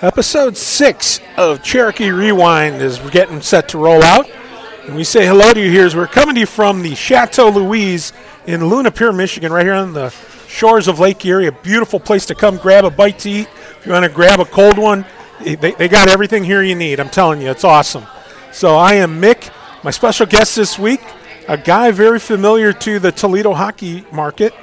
Episode six of Cherokee Rewind is getting set to roll out. And we say hello to you here as we're coming to you from the Chateau Louise in Luna Pier, Michigan, right here on the shores of Lake Erie. A beautiful place to come grab a bite to eat. If you want to grab a cold one, they, they got everything here you need. I'm telling you, it's awesome. So I am Mick. My special guest this week, a guy very familiar to the Toledo hockey market,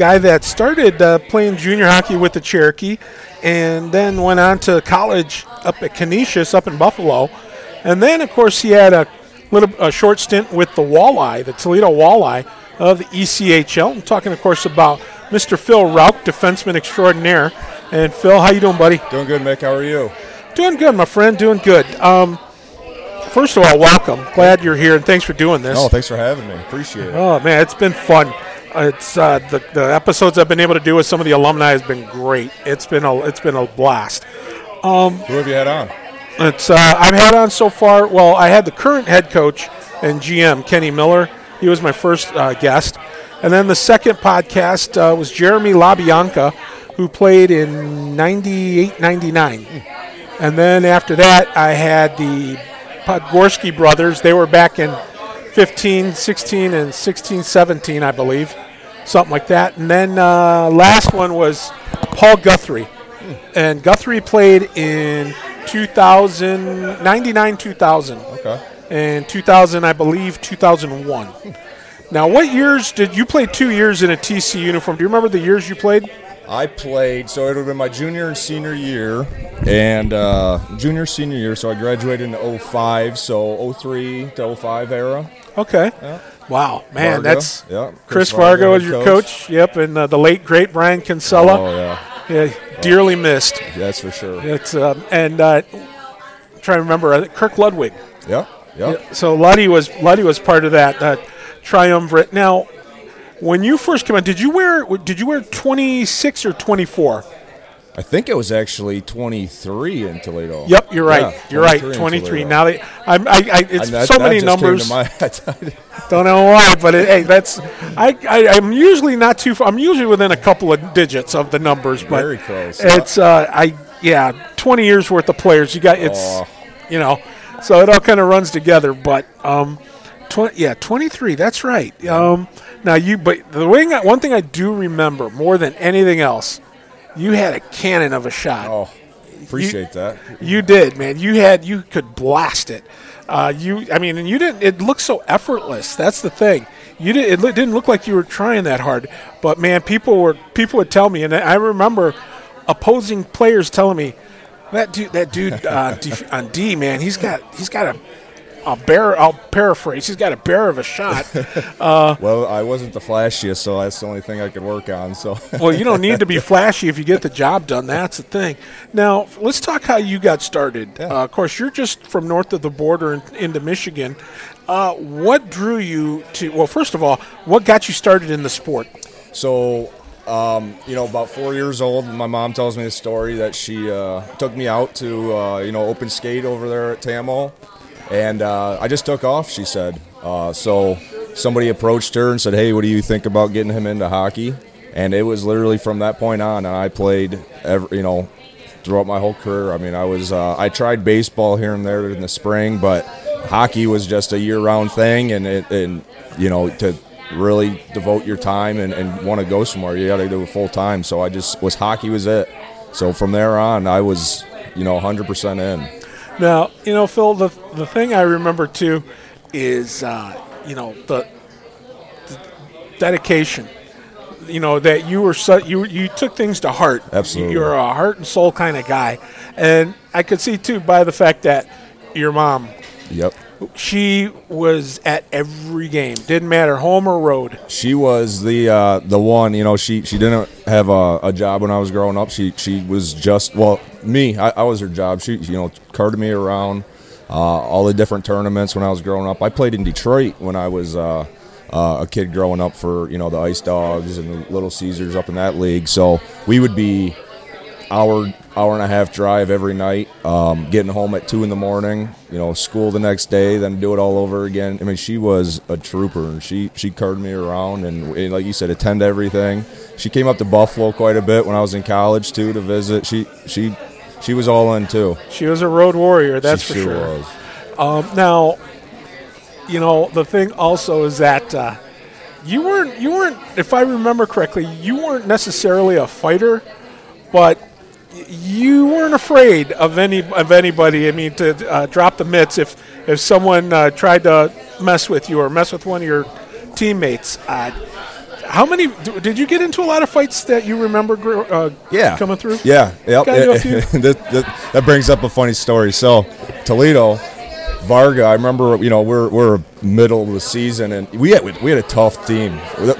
guy that started uh, playing junior hockey with the Cherokee and then went on to college up at Canisius up in Buffalo. And then, of course, he had a little a short stint with the Walleye, the Toledo Walleye of the ECHL. I'm talking, of course, about Mr. Phil Rauch, defenseman extraordinaire. And Phil, how you doing, buddy? Doing good, Mick. How are you? Doing good, my friend. Doing good. Um, first of all, welcome. Glad you're here, and thanks for doing this. Oh, thanks for having me. Appreciate it. Oh man, it's been fun. It's uh, the the episodes I've been able to do with some of the alumni has been great. It's been a it's been a blast. Who have you had on? It's uh, I've had on so far. Well, I had the current head coach and GM Kenny Miller. He was my first uh, guest, and then the second podcast uh, was Jeremy LaBianca, who played in 98, 99. and then after that, I had the Podgorski brothers. They were back in 15, 16, and 16, 17, I believe, something like that. And then uh, last one was Paul Guthrie, and Guthrie played in 2000, 99, 2000 Okay. and 2000, I believe, 2001. Now, what years did you play? Two years in a TC uniform. Do you remember the years you played? I played, so it would have been my junior and senior year, and uh, junior senior year. So I graduated in 05, so 03 to 05 era. Okay. Wow, man, that's yeah. Chris, Chris Vargo was your coach. coach. Yep, and uh, the late great Brian Kinsella. Oh yeah, Yeah, dearly missed. that's for sure. It's um, and uh, trying to remember uh, Kirk Ludwig. Yeah, yeah. Yeah, So Luddy was Luddy was part of that uh, triumvirate. Now, when you first came out, did you wear did you wear 26 or 24? I think it was actually 23 in Toledo. Yep, you're right. Yeah, you're right. 23 in 23. Now they, I'm, I, I, it's that- so many just came to numbers. my- Don't know why, but it, hey, that's I, I. I'm usually not too. far. I'm usually within a couple of digits of the numbers, but Very close. It's uh, I yeah, 20 years worth of players. You got it's, Oh. you know, so it all kind of runs together. But um, 20 yeah, 23. That's right. Um, now you, but the I, one thing I do remember more than anything else, you had a cannon of a shot. oh, appreciate that. You did, man. You had you could blast it. Uh, you, I mean, and you didn't. It looked so effortless. That's the thing. You did. It didn't look like you were trying that hard. But man, people were. People would tell me, and I remember opposing players telling me that dude. That dude uh, on D, man. He's got. He's got a. A bear. I'll paraphrase. He's got a bear of a shot. Well, I wasn't the flashiest, so that's the only thing I could work on. So well, you don't need to be flashy if you get the job done. That's the thing. Now, let's talk how you got started. Yeah. Uh, of course, you're just from north of the border in, into Michigan. Uh, what drew you to? Well, first of all, what got you started in the sport? So, um, you know, about four years old, my mom tells me the story that she uh, took me out to, uh, you know, open skate over there at Tamo. And uh, I just took off, she said. Uh, so somebody approached her and said, hey, what do you think about getting him into hockey? And it was literally from that point on, and I played, every, you know, throughout my whole career. I mean, I was, uh, I tried baseball here and there in the spring, but hockey was just a year-round thing, and it, and you know, to really devote your time and, and want to go somewhere, you got to do it full time. So I just was hockey was it. So from there on, I was, you know, 100% in. Now, you know, Phil, the the thing I remember too is, uh, you know, the, the dedication. You know that you were su- you you took things to heart. Absolutely. you're a heart and soul kind of guy, and I could see too by the fact that your mom Yep. She was at every game. Didn't matter home or road. She was the uh, the one. You know, she she didn't have a, a job when I was growing up. She she was just well me. I, I was her job. She you know carted me around uh, all the different tournaments when I was growing up. I played in Detroit when I was. Uh, uh, a kid growing up for you know the Ice Dogs and the Little Caesars up in that league, so we would be hour hour and a half drive every night, um, getting home at two in the morning. You know, school the next day, then do it all over again. I mean, she was a trooper, and she she carted me around, and, and like you said, attend everything. She came up to Buffalo quite a bit when I was in college too to visit. She she she was all in too. She was a road warrior, that's she for sure sure. was. Um, now, you know the thing also is that uh, you weren't you weren't if I remember correctly you weren't necessarily a fighter, but you weren't afraid of any of anybody. I mean to uh, drop the mitts if if someone uh, tried to mess with you or mess with one of your teammates. Uh, how many did you get into a lot of fights that you remember uh, yeah. coming through? Yeah, yep. Gotta a few. that, that, that brings up a funny story. So, Toledo, Varga. I remember, you know, we're we're middle of the season, and we had we had a tough team.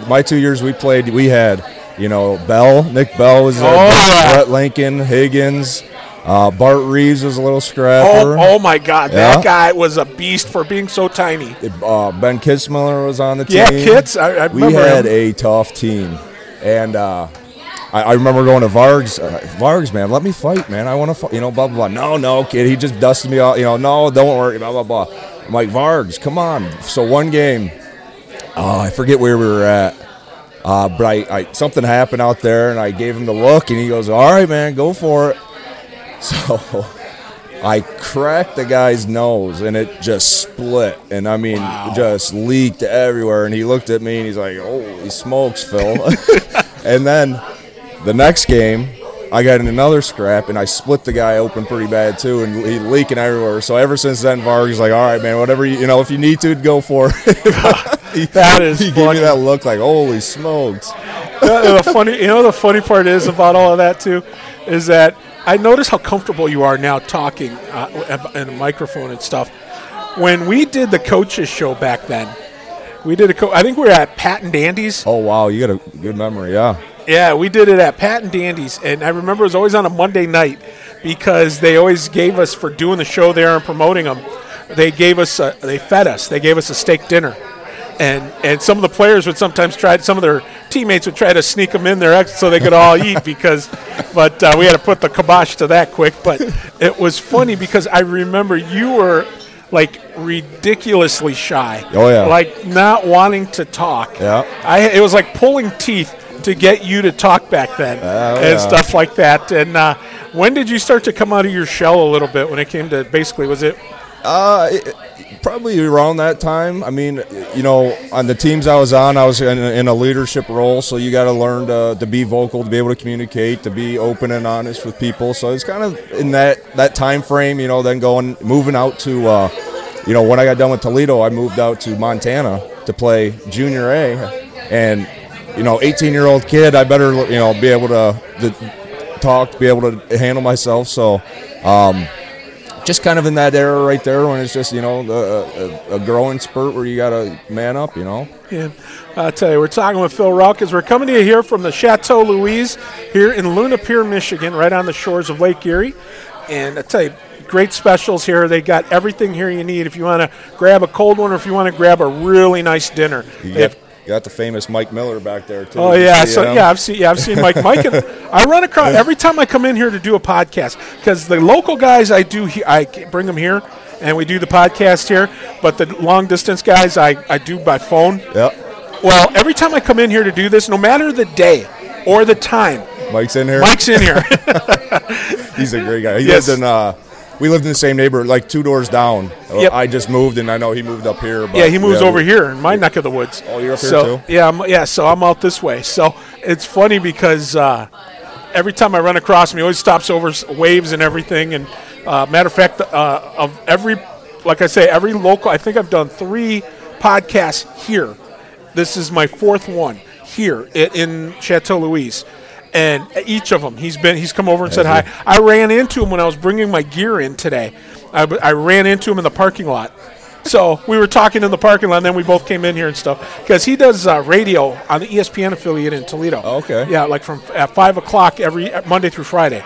My two years we played, we had, you know, Bell, Nick Bell was there, Oh, yeah. Brett Lincoln, Higgins, uh, Bart Reeves was a little Oh, scrapper. oh my God! Yeah. That guy was a beast for being so tiny. Uh, ben Kitzmiller was on the team. Yeah, Kits. I, I we had him. a tough team, and uh, I, I remember going to Vargs. Uh, Vargs, man, let me fight, man. I want to fight. You know, blah blah blah. No, no, kid. He just dusted me off. You know, no, don't worry. Blah blah blah. I'm like Vargs, come on. So one game, oh, I forget where we were at. Uh, but I, I something happened out there, and I gave him the look, and he goes, "All right, man, go for it." So I cracked the guy's nose and it just split. And I mean, just leaked everywhere. And he looked at me and he's like, Holy smokes, Phil. and then the next game, I got in another scrap and I split the guy open pretty bad too and he leaking everywhere. So ever since then, Varg's like, All right, man, whatever you, you know, if you need to, go for it. He- That is He gave me that look like, Holy smokes. the the funny, you know, the funny part is about all of that too, is that I notice how comfortable you are now talking uh, in a microphone and stuff. When we did the coaches show back then, we did a. Co- I think we were at Pat and Dandy's. Oh, wow. You got a good memory. Yeah. Yeah, we did it at Pat and Dandy's, and I remember it was always on a Monday night because they always gave us for doing the show there and promoting them. They gave us, a, they fed us, they gave us a steak dinner, and and some of the players would sometimes try, some of their teammates would try to sneak them in there so they could all eat because, but uh, we had to put the kibosh to that quick. But it was funny because I remember you were like ridiculously shy. Oh, yeah. like not wanting to talk. Yeah. I it was like pulling teeth to get you to talk back then Oh, and yeah. stuff like that. And uh, when did you start to come out of your shell a little bit when it came to basically was it? Uh, it- probably around that time. I mean, you know, on the teams I was on, I was in a, in a leadership role, so you got to learn to, to be vocal, to be able to communicate, to be open and honest with people. So it's kind of in that that time frame, you know. Then going moving out to, uh, you know, when I got done with Toledo, I moved out to Montana to play Junior A, and you know, 18 year old kid, I better you know be able to, to talk, be able to handle myself. So. Um, just kind of in that era right there when it's just you know a, a, a growing spurt where you got to man up, you know. Yeah, I tell you, we're talking with Phil as we're coming to you here from the Chateau Louise here in Luna Pier, Michigan, right on the shores of Lake Erie. And I tell you, great specials here. They got everything here you need if you want to grab a cold one or if you want to grab a really nice dinner. They got, got the famous Mike Miller back there too. Oh yeah, so him? yeah, I've seen yeah, I've seen Mike. Mike, and I run across every time I come in here to do a podcast because the local guys I do I bring them here and we do the podcast here, but the long distance guys I, I do by phone. Yep. Well, every time I come in here to do this, no matter the day or the time, Mike's in here. Mike's in here. He's a great guy. He Yes. lives in. Uh, we lived in the same neighborhood, like two doors down. Yep. I just moved, and I know he moved up here. But yeah, he moves yeah, over we- here in my neck of the woods. Oh, you're up here too? Yeah, I'm, yeah. So I'm out this way. So it's funny because uh, every time I run across him, he always stops over, waves and everything. And uh, matter of fact, uh, of every, like I say, every local. I think I've done three podcasts here. This is my fourth one here in Chateau Louise. And each of them, he's been, he's come over and said hi. I ran into him when I was bringing my gear in today. I, I ran into him in the parking lot. So we were talking in the parking lot, and then we both came in here and stuff because he does uh, radio on the ESPN affiliate in Toledo. Oh, okay. Yeah, like from at five o'clock every uh, Monday through Friday,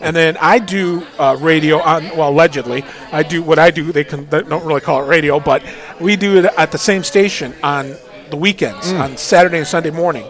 and then I do uh, radio on. Well, allegedly, I do what I do. They can they don't really call it radio, but we do it at the same station on the weekends on Saturday and Sunday morning.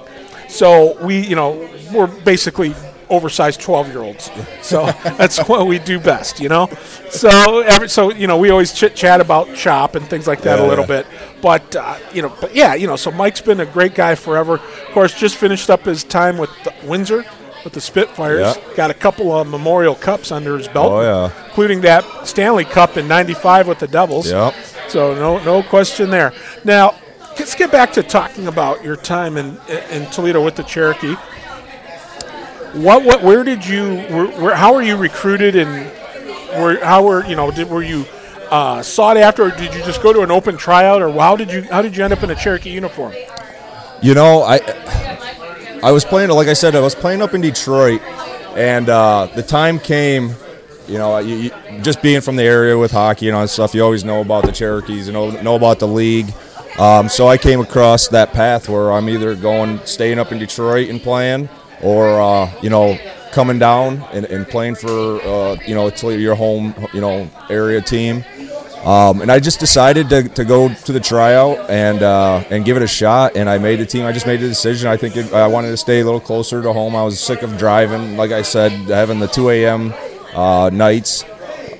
So we, you know, we're basically oversized 12 year olds. So that's what we do best, you know? So, every, so you know, we always chit chat about chop and things like that a little yeah. bit. But, uh, you know, but yeah, you know, so Mike's been a great guy forever. Of course, just finished up his time with the Windsor with the Spitfires. Yeah. Got a couple of Memorial Cups under his belt, Oh, yeah. including that Stanley Cup in '95 with the Devils. Yep. So no, no question there. Now, let's get back to talking about your time in in Toledo with the Cherokee. What, what, where did you, where, where, how were you recruited, and were, how were, you know, did, were you uh, sought after, or did you just go to an open tryout, or how did you, how did you end up in a Cherokee uniform? You know, I I was playing, like I said, I was playing up in Detroit, and uh, the time came. You know, you, you, just being from the area with hockey and all that stuff, you always know about the Cherokees, you know, know about the league. Um, so I came across that path where I'm either going, staying up in Detroit and playing, or uh, you know, coming down and, and playing for uh, you know, your home, you know, area team. Um, and I just decided to, to go to the tryout and uh, and give it a shot. And I made the team. I just made the decision. I think it, I wanted to stay a little closer to home. I was sick of driving. Like I said, having the 2 a.m. Uh, nights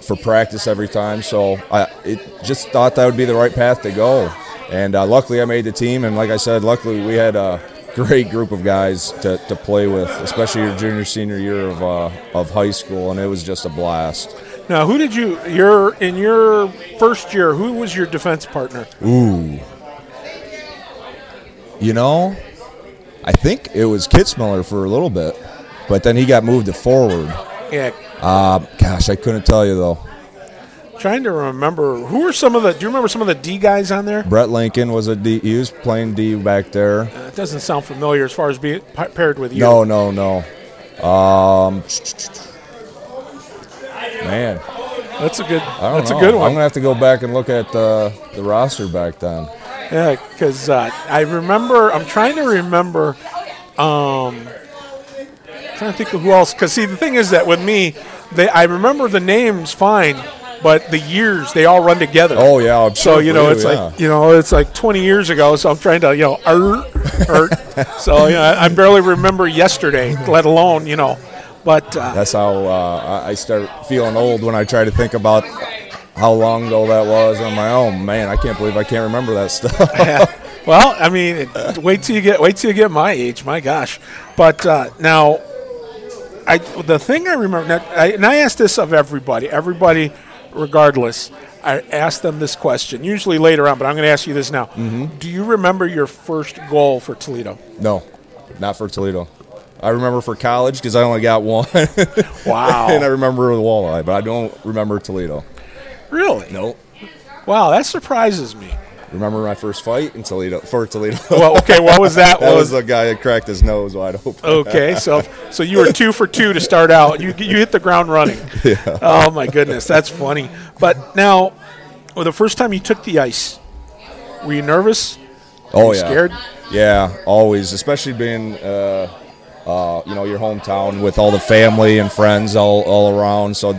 for practice every time. So I it just thought that would be the right path to go. And uh, luckily, I made the team. And like I said, luckily we had a great group of guys to, to play with, especially your junior senior year of uh, of high school, and it was just a blast. Now, who did you, your, in your first year, who was your defense partner? Ooh. You know, I think it was Kitzmiller for a little bit, but then he got moved to forward. Yeah, Uh, gosh, I couldn't tell you though. Trying to remember, who were some of the, do you remember some of the D guys on there? Brett Lincoln was a D. He was playing D back there. Uh, it doesn't sound familiar as far as being paired with you. No, no, no. Um, man, That's a good, that's know. a good one. I'm gonna have to go back and look at the the roster back then. Yeah, because uh, I remember. I'm trying to remember. Um, trying to think of who else. Because see, the thing is that with me, they I remember the names fine, but the years they all run together. Oh yeah, I'm So sure you know, it's yeah. like you know, it's like 20 years ago. So I'm trying to you know, er, er. so you know, I barely remember yesterday, let alone you know. But uh, That's how uh, I start feeling old when I try to think about how long ago that was. I'm like, oh man, I can't believe I can't remember that stuff. yeah. Well, I mean, wait till you get wait till you get my age. My gosh! But uh, now, I the thing I remember, now, I, and I ask this of everybody, everybody, regardless. I ask them this question usually later on, but I'm going to ask you this now. Mm-hmm. Do you remember your first goal for Toledo? no, not for Toledo. I remember for college because I only got one, Wow! and I remember the walleye, but I don't remember Toledo. really? Nope. Wow, that surprises me. Remember my first fight in Toledo for Toledo. Well, okay, what was that? that was the guy that cracked his nose wide open. Okay, so so you were two for two to start out. You you hit the ground running. Yeah. Oh my goodness, that's funny. But now, well, the first time you took the ice, were you nervous? Oh you yeah. scared? Yeah, always, especially being, uh, uh, you know, your hometown with all the family and friends all, all around. So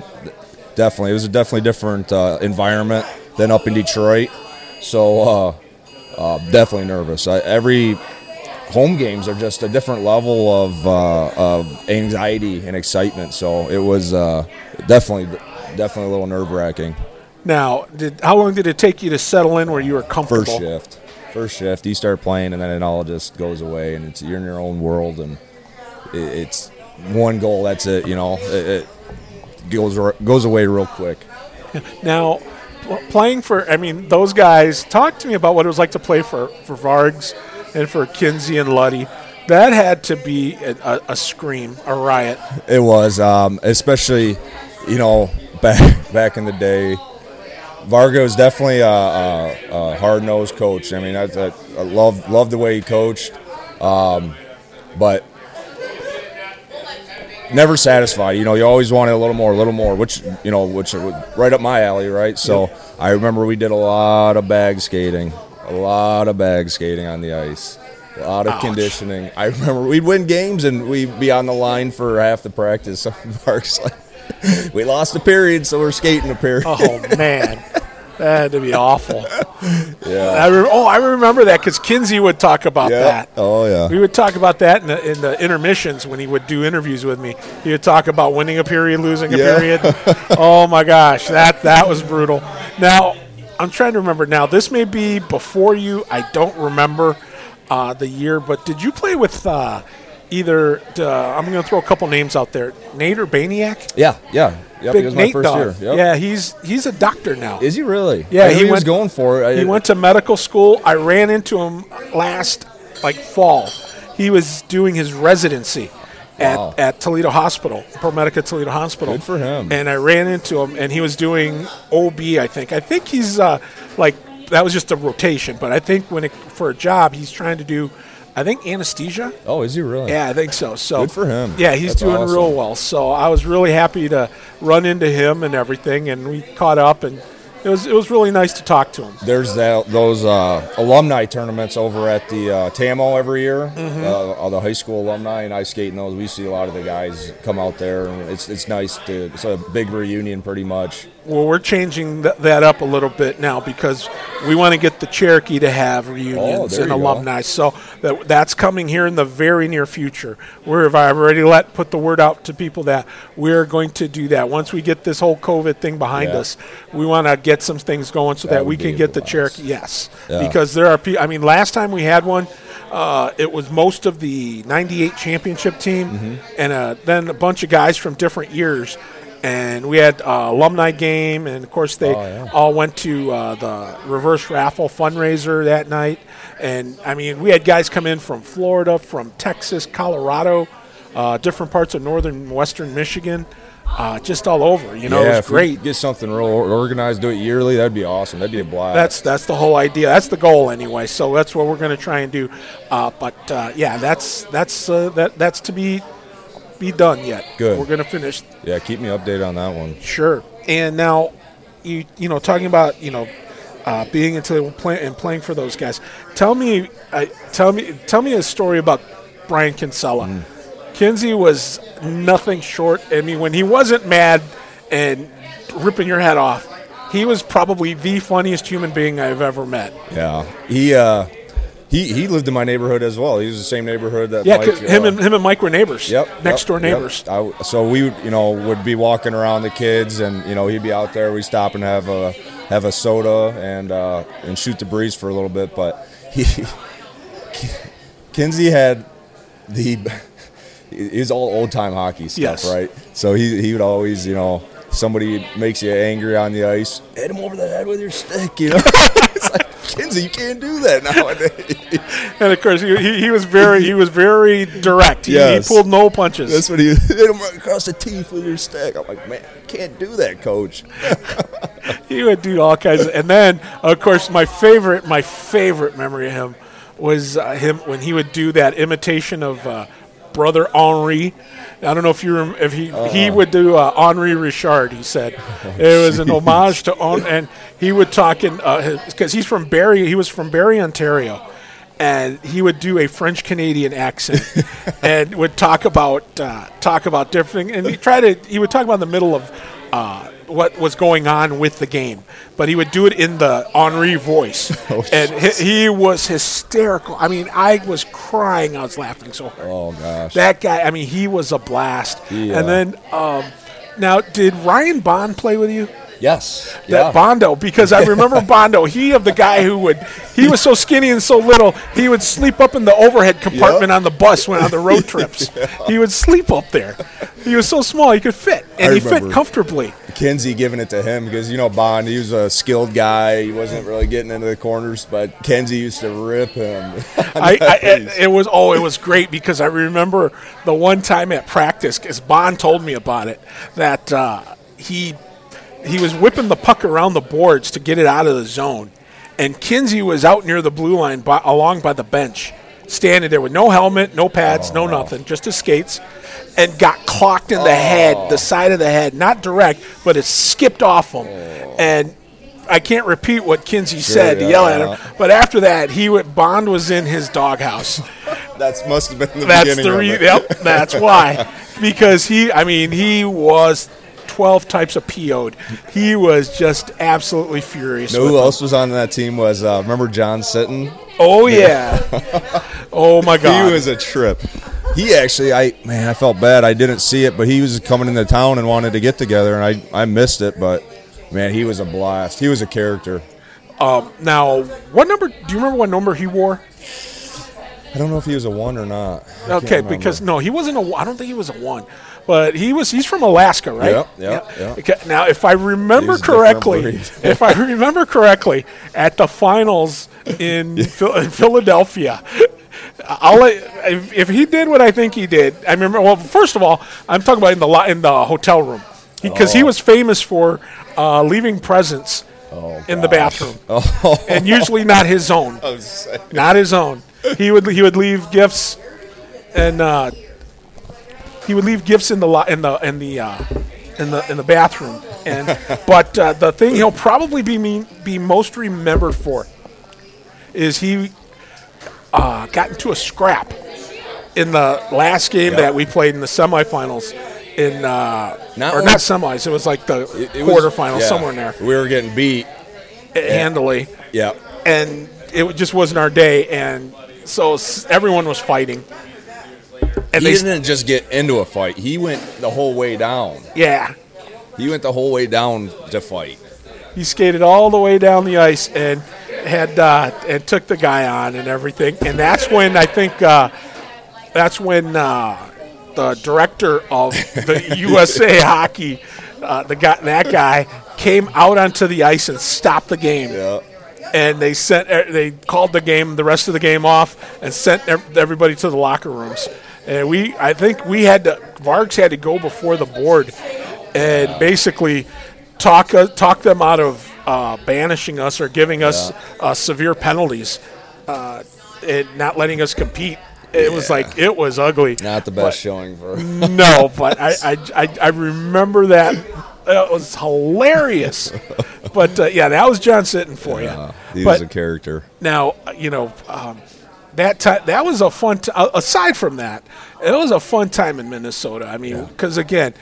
definitely, it was a definitely different uh, environment than up in Detroit. So uh, uh, definitely nervous. I, every home games are just a different level of, uh, of anxiety and excitement. So it was uh, definitely definitely a little nerve wracking. Now, did how long did it take you to settle in where you were comfortable? First shift. First shift, you start playing, and then it all just goes away, and it's you're in your own world, and it, it's one goal. That's it. You know, it, it goes goes away real quick. Now, playing for, I mean, those guys, talk to me about what it was like to play for, for Vargs and for Kinsey and Luddy. That had to be a, a, scream, a riot. It was, um, especially, you know, back back in the day. Vargo is definitely a, a, a hard nosed coach. I mean, I, I, love the way he coached, um, but never satisfied. You know, you always wanted a little more, a little more, which you know, which right up my alley, right? So I remember we did a lot of bag skating, a lot of bag skating on the ice, a lot of Ouch. conditioning. I remember we'd win games and we'd be on the line for half the practice. Mark's like, we lost a period, so we're skating a period. Oh, man. That had to be awful. yeah, I re- oh, I remember that because Kinsey would talk about yeah. that. Oh yeah. We would talk about that in the, in the intermissions when he would do interviews with me. He would talk about winning a period, losing a Yeah. period. oh my gosh, that that was brutal. Now I'm trying to remember. Now this may be before you. I don't remember uh, the year, but did you play with uh, either uh, I'm going to throw a couple names out there. Nate Urbaniak, Yeah, yeah. Yep, big he was my Nate first dog. year. Yep. Yeah, he's he's a doctor now. Is he really? Yeah, he he, was went- going for it. I- He went to medical school. I ran into him last like fall. He was doing his residency at, Wow. at Toledo Hospital, ProMedica Toledo Hospital. Good for him. And I ran into him, and he was doing OB. I think. I think he's uh, like that was just a rotation, but I think when it, for a job, he's trying to do. I think anesthesia. Oh, is he really? Yeah, I think so. So Good for him. Yeah, he's That's doing awesome. real well. So I was really happy to run into him and everything, and we caught up, and it was it was really nice to talk to him. There's that those uh, alumni tournaments over at the uh, TAMO every year. Mm-hmm. Uh, all the high school alumni and ice skating those. We see a lot of the guys come out there, and it's it's nice to. It's a big reunion, pretty much. Well, we're changing th- that up a little bit now because we want to get the Cherokee to have reunions Oh, and you go. alumni. So that that's coming here in the very near future. Where have I already let put the word out to people that we're going to do that once we get this whole COVID thing behind Yeah. us. We want to get some things going so that, That we can get the blast. Cherokee. Yes, Yeah. because there are people. I mean, last time we had one. Uh, it was most of the '98 championship team, Mm-hmm. and uh, then a bunch of guys from different years, and we had uh, alumni game, and of course they Oh, yeah. all went to uh, the reverse raffle fundraiser that night. And I mean, we had guys come in from Florida, from Texas, Colorado, uh, different parts of northern and western Michigan, uh, just all over. You know, yeah, it was great. Get something real organized. Do it yearly. That'd be awesome. That'd be a blast. That's that's the whole idea. That's the goal anyway. So that's what we're going to try and do. Uh, but uh, yeah, that's that's uh, that that's to be be done yet. Good. We're going to finish yeah. Keep me updated on that one. Sure. And now, you you know, talking about you know, uh, being into play, and playing for those guys. Tell me, uh, tell me, tell me a story about Brian Kinsella. Mm. Kinsey was nothing short. I mean, when he wasn't mad and ripping your head off, he was probably the funniest human being I've ever met. Yeah. He uh, he he lived in my neighborhood as well. He was the same neighborhood that Yeah, Mike, him uh, and him and Mike were neighbors. Yep. next yep, door yep. neighbors. I, so we, you know, would be walking around the kids, and you know, he'd be out there. We stop and have a have a soda and uh, and shoot the breeze for a little bit. But he, Kinsey had the, is all old time hockey stuff, Yes. right? So he he would always, you know, somebody makes you angry on the ice, hit him over the head with your stick, you know. like Kinsey, you can't do that nowadays. And of course, he, he, was very he was very direct. He, Yes. he pulled no punches. That's what he hit him right across the teeth with your stick. I'm like, man, you can't do that, coach. he would do all kinds of, and then of course my favorite my favorite memory of him was uh, him when he would do that imitation of uh, brother Henri. I don't know if you rem- if he he would do uh, Henri Richard. He said it was an homage to Hen- and he would talk in because he's from Barrie. He was from Barrie, Ontario. And he would do a French Canadian accent, and would talk about uh, talk about different. And he try to he would talk about in the middle of uh, what was going on with the game, but he would do it in the Henri voice, and he, he was hysterical. I mean, I was crying. I was laughing so hard. Oh gosh. That guy. I mean, he was a blast. Yeah. And then, um, now, did Ryan Bond play with you? yes. That Bondo, because I remember Bondo. He of the guy who would he was so skinny and so little, he would sleep up in the overhead compartment Yep. on the bus when on the road trips. He would sleep up there. He was so small he could fit, and I he fit comfortably. Kinsey giving it to him because you know Bond, he was a skilled guy. He wasn't really getting into the corners, but Kinsey used to rip him. I, I it, it was oh it was great because I remember the one time at practice because Bond told me about it that uh, he he was whipping the puck around the boards to get it out of the zone, and Kinsey was out near the blue line by, along by the bench, standing there with no helmet, no pads, oh, no nothing, just his skates, and got clocked in the head, the oh. side of the head, not direct, but it skipped off him, oh. and. I can't repeat what Kinsey said to yeah, yell at him, but after that, he would, Bond was in his doghouse. that must have been the That's beginning. the re- yep. That's why, because he. I mean, he was twelve types of PO'd. He was just absolutely furious. Know who else was on that team? Was uh, remember John Sitton? Oh yeah. oh my God. He was a trip. He actually, I man, I felt bad. I didn't see it, but he was coming into town and wanted to get together, and I I missed it. But man, he was a blast. He was a character. now, what number? Do you remember what number he wore? I don't know if he was a one or not. I Okay, because no, he wasn't a. I don't think he was a one, but he was. He's from Alaska, right? Yep, yep, yep. Okay, now, if I remember He's correctly, if I remember correctly, at the finals in, Phil- in Philadelphia. I'll let, if, if he did what I think he did. I remember. Well, first of all, I'm talking about in the in the hotel room because he Oh. was famous for uh, leaving presents Oh, in the bathroom, Oh, and usually not his own I was saying. not his own. He would he would leave gifts, and uh, he would leave gifts in the lo- in the in the uh, in the in the bathroom. And but uh, the thing he'll probably be mean, be most remembered for is he uh, got into a scrap in the last game Yep. that we played in the semifinals. In uh, Not or not semis, it was like the It- it was- quarterfinals yeah. somewhere in there, We were getting beat. handily Yeah. and it just wasn't our day, and so everyone was fighting. And he didn't just get into a fight. He went the whole way down. yeah, He went the whole way down to fight. he skated all the way down the ice and had uh, and took the guy on and everything, and that's when I think uh, that's when uh, the director of the USA Hockey, uh, the guy that guy came out onto the ice and stopped the game. Yeah. and they sent er, they called the game the rest of the game off and sent everybody to the locker rooms. And we I think we had to Vargs had to go before the board and basically talk uh, talk them out of uh, banishing us or giving us uh, severe penalties uh, and not letting us compete. It was like it was ugly. Not the best showing for. No, but I, I, I, I remember that. It was hilarious. but uh, yeah, that was John Sitton for you. He but was a character. now, you know, um, that time that was a fun. T- aside from that, it was a fun time in Minnesota. I mean, because again,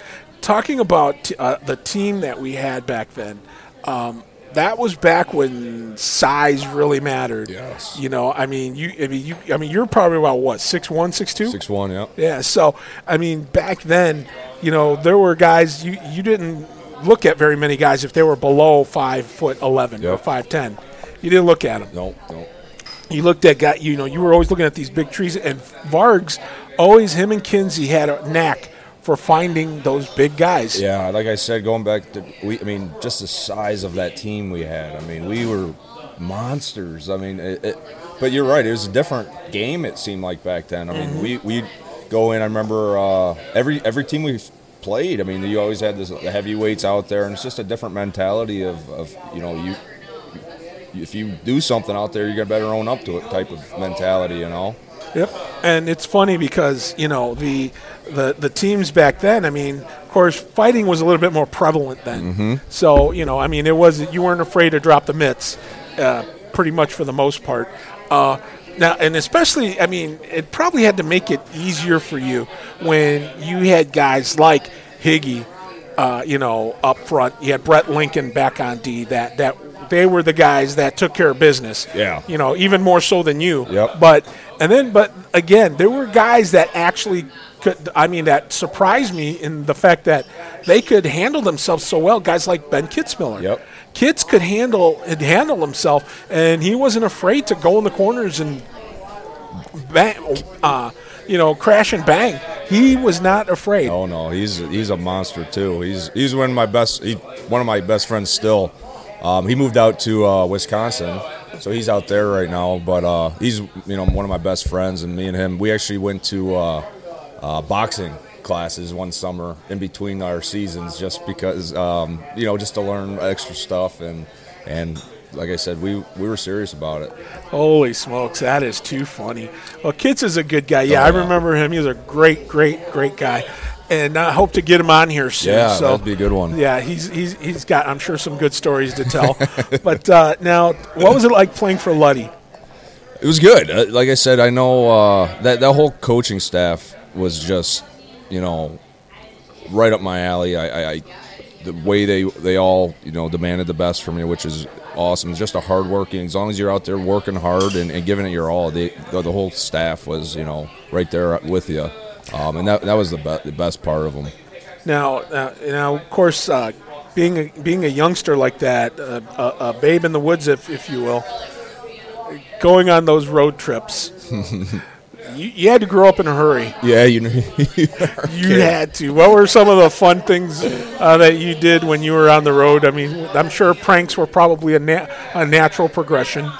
talking about t- uh, the team that we had back then. Um, that was back when size really mattered. Yes. You know, I mean, you, I mean, you, I mean, you're probably about what six one, six two. Six one. Yeah. Yeah, so I mean, back then, you know, there were guys you you didn't look at very many guys if they were below five foot eleven or five ten. You didn't look at them. No. No. You looked at guy. You know, you were always looking at these big trees. And Vargs, always him and Kinsey had a knack for finding those big guys. Yeah, like I said, going back to we, I mean, just the size of that team we had. I mean, we were monsters. I mean, it, it, but you're right. It was a different game. It seemed like back then. I mean, we we go in. I remember uh, every every team we played. I mean, you always had this, the heavyweights out there, and it's just a different mentality of, of you know you. If you do something out there, you're gonna better own up to it. Type of mentality, you know. Yep. And it's funny because you know the the the teams back then. I mean, of course, fighting was a little bit more prevalent then. So you know, I mean, it was you weren't afraid to drop the mitts, uh, pretty much for the most part. Uh, now, and especially, I mean, it probably had to make it easier for you when you had guys like Higgy, uh, you know, up front. You had Brett Lincoln back on D. That that they were the guys that took care of business. Yeah. You know, even more so than you. Yep. But and then, but again, there were guys that actually could. I mean, that surprised me in the fact that they could handle themselves so well. Guys like Ben Kitzmiller. Yep. Kits could handle handle himself, and he wasn't afraid to go in the corners and bang, uh, you know, crash and bang. He was not afraid. Oh no, he's he's a monster too. He's he's one of my best. He, one of my best friends still. Um, he moved out to uh, Wisconsin, so he's out there right now. But uh, he's you know one of my best friends, and me and him, we actually went to uh, uh, boxing classes one summer in between our seasons, just because um, you know just to learn extra stuff and and like I said, we we were serious about it. Holy smokes, that is too funny. Well, Kits is a good guy. Yeah, Oh, I remember him. He was a great, great, great guy. And I hope to get him on here soon. Yeah, so, that'd be a good one. Yeah, he's he's he's got I'm sure some good stories to tell. but uh, now, what was it like playing for Luddy? It was good. Uh, Like I said, I know uh, that that whole coaching staff was just, you know, right up my alley. I, I, I the way they they all you know demanded the best from you, which is awesome. It's just a hardworking. As long as you're out there working hard and, and giving it your all, they, the, the whole staff was you know right there with you, um, and that that was the be- the best part of them. Now, uh, now of course, uh, being a, being a youngster like that, uh, a, a babe in the woods, if if you will, going on those road trips. you, you had to grow up in a hurry. Yeah, you know. You had to. What were some of the fun things uh, that you did when you were on the road? I mean, I'm sure pranks were probably a, na- a natural progression.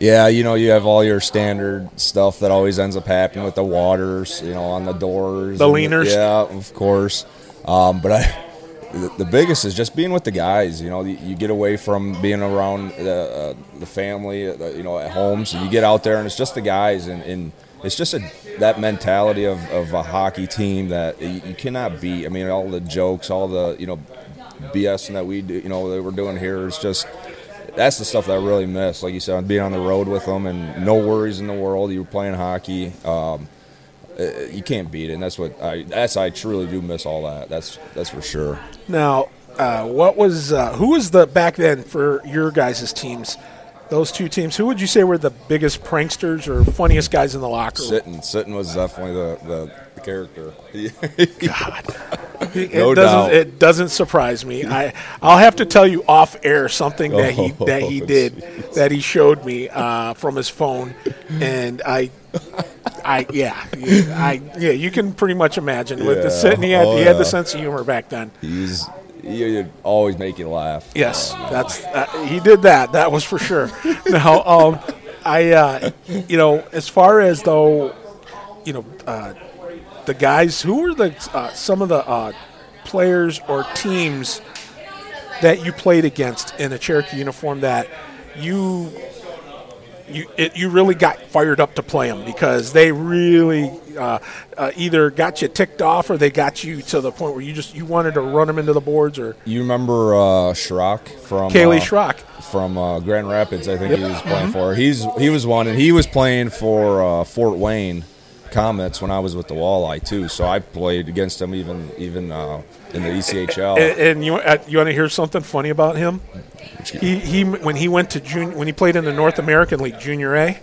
Yeah, you know, you have all your standard stuff that always ends up happening with the waters, you know, on the doors. The leaners. yeah, of course. Um, but I, the, the biggest is just being with the guys. You know, you, you get away from being around the, uh, the family, uh, you know, at home. So you get out there and it's just the guys, and, and it's just a, that mentality of, of a hockey team that you, you cannot beat. I mean, all the jokes, all the you know, BS that we do, you know, that we're doing here is just that's the stuff that I really miss. Like you said, being on the road with them and no worries in the world. You were playing hockey. Um, uh, you can't beat it, and that's what I. That's I truly do miss all that. That's that's for sure. Now, uh, what was uh, who was the back then for your guys' teams? Those two teams. Who would you say were the biggest pranksters or funniest guys in the locker room? Sitton, Sitton was definitely the, the character. God, it, No doesn't. doubt. It doesn't surprise me. I I'll have to tell you off air something that he that he Oh, did that he showed me uh, from his phone, and I. I yeah I yeah you can pretty much imagine with the Yeah. he had Oh, he had the sense of humor back then. He's he would always make you laugh. Yes, that's uh, he did that. That was for sure. now, um, I, uh, you know, as far as though, you know, uh, the guys who were the uh, some of the uh, players or teams that you played against in a Cherokee uniform that you. You, it, you really got fired up to play them because they really uh, uh, either got you ticked off or they got you to the point where you just you wanted to run them into the boards or You remember uh, Schrock from Kaylee uh, Schrock. from uh, Grand Rapids? I think Yep. Mm-hmm. he was playing for. He's he was one, and he was playing for uh, Fort Wayne Komets when I was with the Walleye too. So I played against him even even uh, in the ECHL. And, and you uh, you want to hear something funny about him? He he when he went to junior when he played in the North American League Junior A.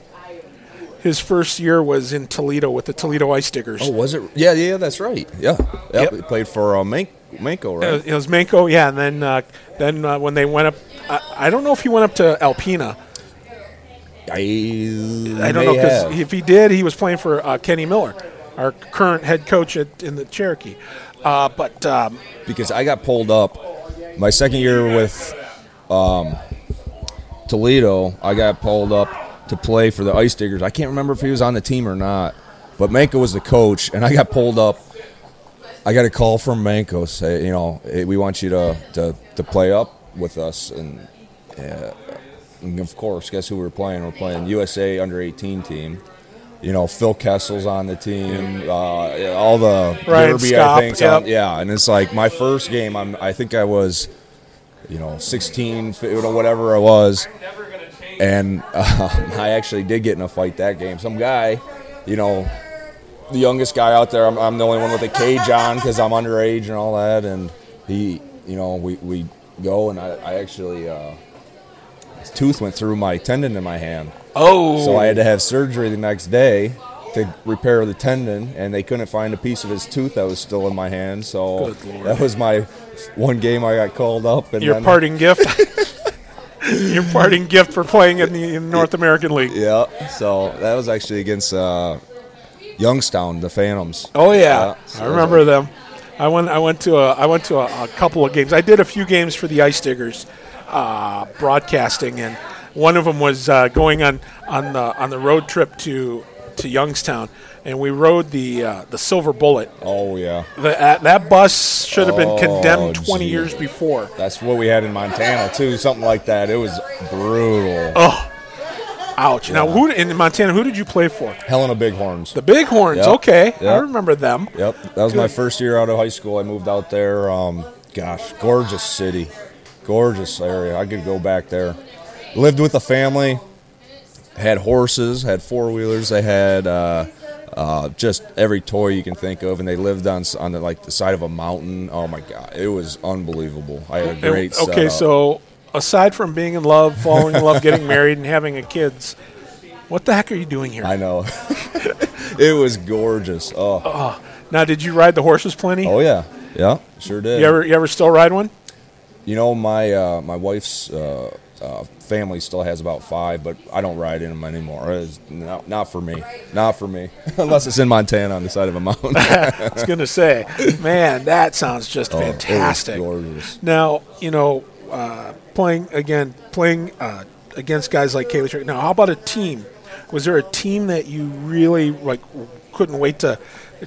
His first year was in Toledo with the Toledo Ice Diggers. oh, was it? Yeah, yeah, that's right. Yeah, yep. Yep. He played for uh, Mank, Manko, It right? was, it was Manko, yeah, and then uh, then uh, when they went up, I, I don't know if he went up to Alpena. I I don't know because if he did, he was playing for uh, Kenny Miller, our current head coach at, in the Cherokee. Uh, but um, because I got pulled up my second year with um, Toledo. I got pulled up to play for the Ice Diggers. I can't remember if he was on the team or not, but Manko was the coach, and I got pulled up. I got a call from Manko say, you know, hey, we want you to, to, to play up with us, and, uh, and of course, guess who we're playing? We're playing USA under 18 team. You know, Phil Kessel's on the team. Uh, all the Ryan Derby, I think. yep. Yeah, and it's like my first game. I'm, I think I was, you know, 16, fi- you know, whatever I was, and um, I actually did get in a fight that game. Some guy, you know, the youngest guy out there. I'm, I'm the only one with a cage on because I'm underage and all that. And he, you know, we, we go and I, I actually, uh, tooth went through my tendon in my hand. oh, So I had to have surgery the next day to repair the tendon, and they couldn't find a piece of his tooth that was still in my hand. So that was my one game I got called up. And your parting gift. your parting gift for playing in the in North American League. Yeah. So that was actually against uh, Youngstown, the Phantoms. Oh yeah, Yeah, so I remember them. I went. I went to a. I went to a, a couple of games. I did a few games for the Ice Diggers, uh, broadcasting, and one of them was uh, going on on the on the road trip to to Youngstown, and we rode the uh, the Silver Bullet. Oh yeah. The, uh, that bus should have been Oh, condemned 20 gee. years before. That's what we had in Montana too. Something like that. It was brutal. Oh, ouch! Now, who in Montana? Who did you play for? Helena Bighorns. The Bighorns. Yep. Okay, I remember them. Yep, that was my first year out of high school. I moved out there. Um, gosh, gorgeous city, gorgeous area. I could go back there. Lived with a family. Had horses. Had four wheelers. They had uh, uh, just every toy you can think of, and they lived on on the, like the side of a mountain. Oh my god, it was unbelievable. I had a great. And- okay, setup. so aside from being in love, falling in love, getting married, and having a kids, what the heck are you doing here? I know. it was gorgeous. Oh, now, did you ride the horses plenty? oh yeah, yeah, sure did. You ever you ever still ride one? You know, my uh, my wife's uh, uh, family still has about five, but I don't ride in them anymore. It's not, not for me. Not for me. Unless it's in Montana on the side of a mountain. I was going to say, man, that sounds just Oh, fantastic. Now, you know, uh, playing again, playing uh, against guys like Kaylee. Trick- Now, how about a team? Was there a team that you really like couldn't wait to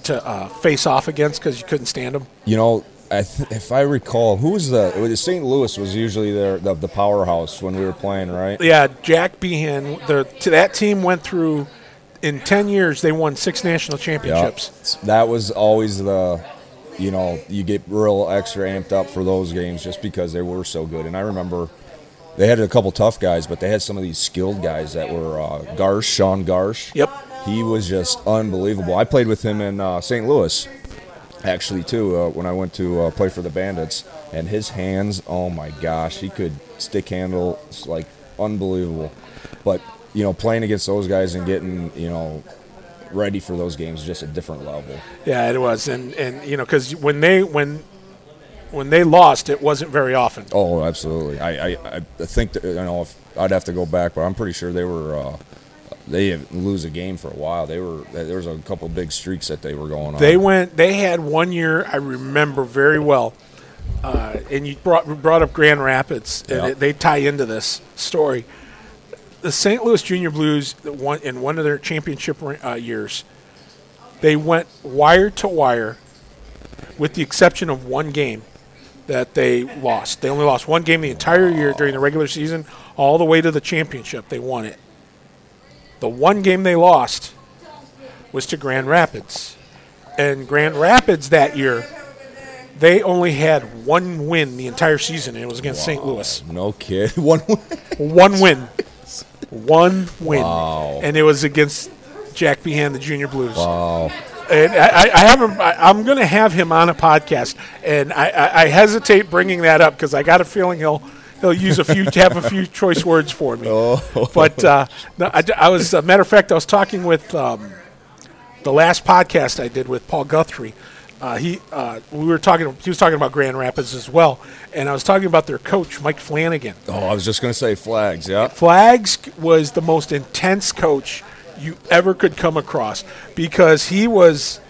to uh, face off against because you couldn't stand them? You know, I th- if I recall, who was the? It was St. Louis was usually their, the the powerhouse when we were playing, right? Yeah, Jack Behan. The to that team went through in ten years. They won six national championships. That was always the, you know, you get real extra amped up for those games just because they were so good. And I remember they had a couple tough guys, but they had some of these skilled guys that were uh, Garsh, Sean Garsh. Yep. He was just unbelievable. I played with him in uh, St. Louis, actually, too, uh, when I went to uh, play for the Bandits. And his hands, oh my gosh, he could stick handle it's like unbelievable. But you know, playing against those guys and getting you know ready for those games is just a different level. Yeah, it was, and and you know, because when they when when they lost, it wasn't very often. Oh, absolutely. I I, I think that, you know if I'd have to go back, but I'm pretty sure they were. Uh, they didn't lose a game for a while. They were there was a couple big streaks that they were going on. They went. They had one year I remember very well, uh, and you brought brought up Grand Rapids, and Yeah. it, they tie into this story. The St. Louis Junior Blues, one in one of their championship uh, years, they went wire to wire, with the exception of one game that they lost. They only lost one game the entire year during the regular season, all the way to the championship. They won it. The one game they lost was to Grand Rapids. And Grand Rapids that year, they only had one win the entire season, and it was against St. Louis. no kid. One. One win. One win. Wow. And it was against Jack Behan, the Junior Blues. wow. And I, I- have him, I, I'm going to have him on a podcast, and I, I, I hesitate bringing that up because I got a feeling he'll he'll use a few have a few choice words for me. But uh, no, I, I was, a matter of fact, I was talking with um, the last podcast I did with Paul Guthrie. Uh, he uh, we were talking. He was talking about Grand Rapids as well, and I was talking about their coach Mike Flanagan. Oh, I was just gonna say flags. Yeah. Flags was the most intense coach you ever could come across because he was.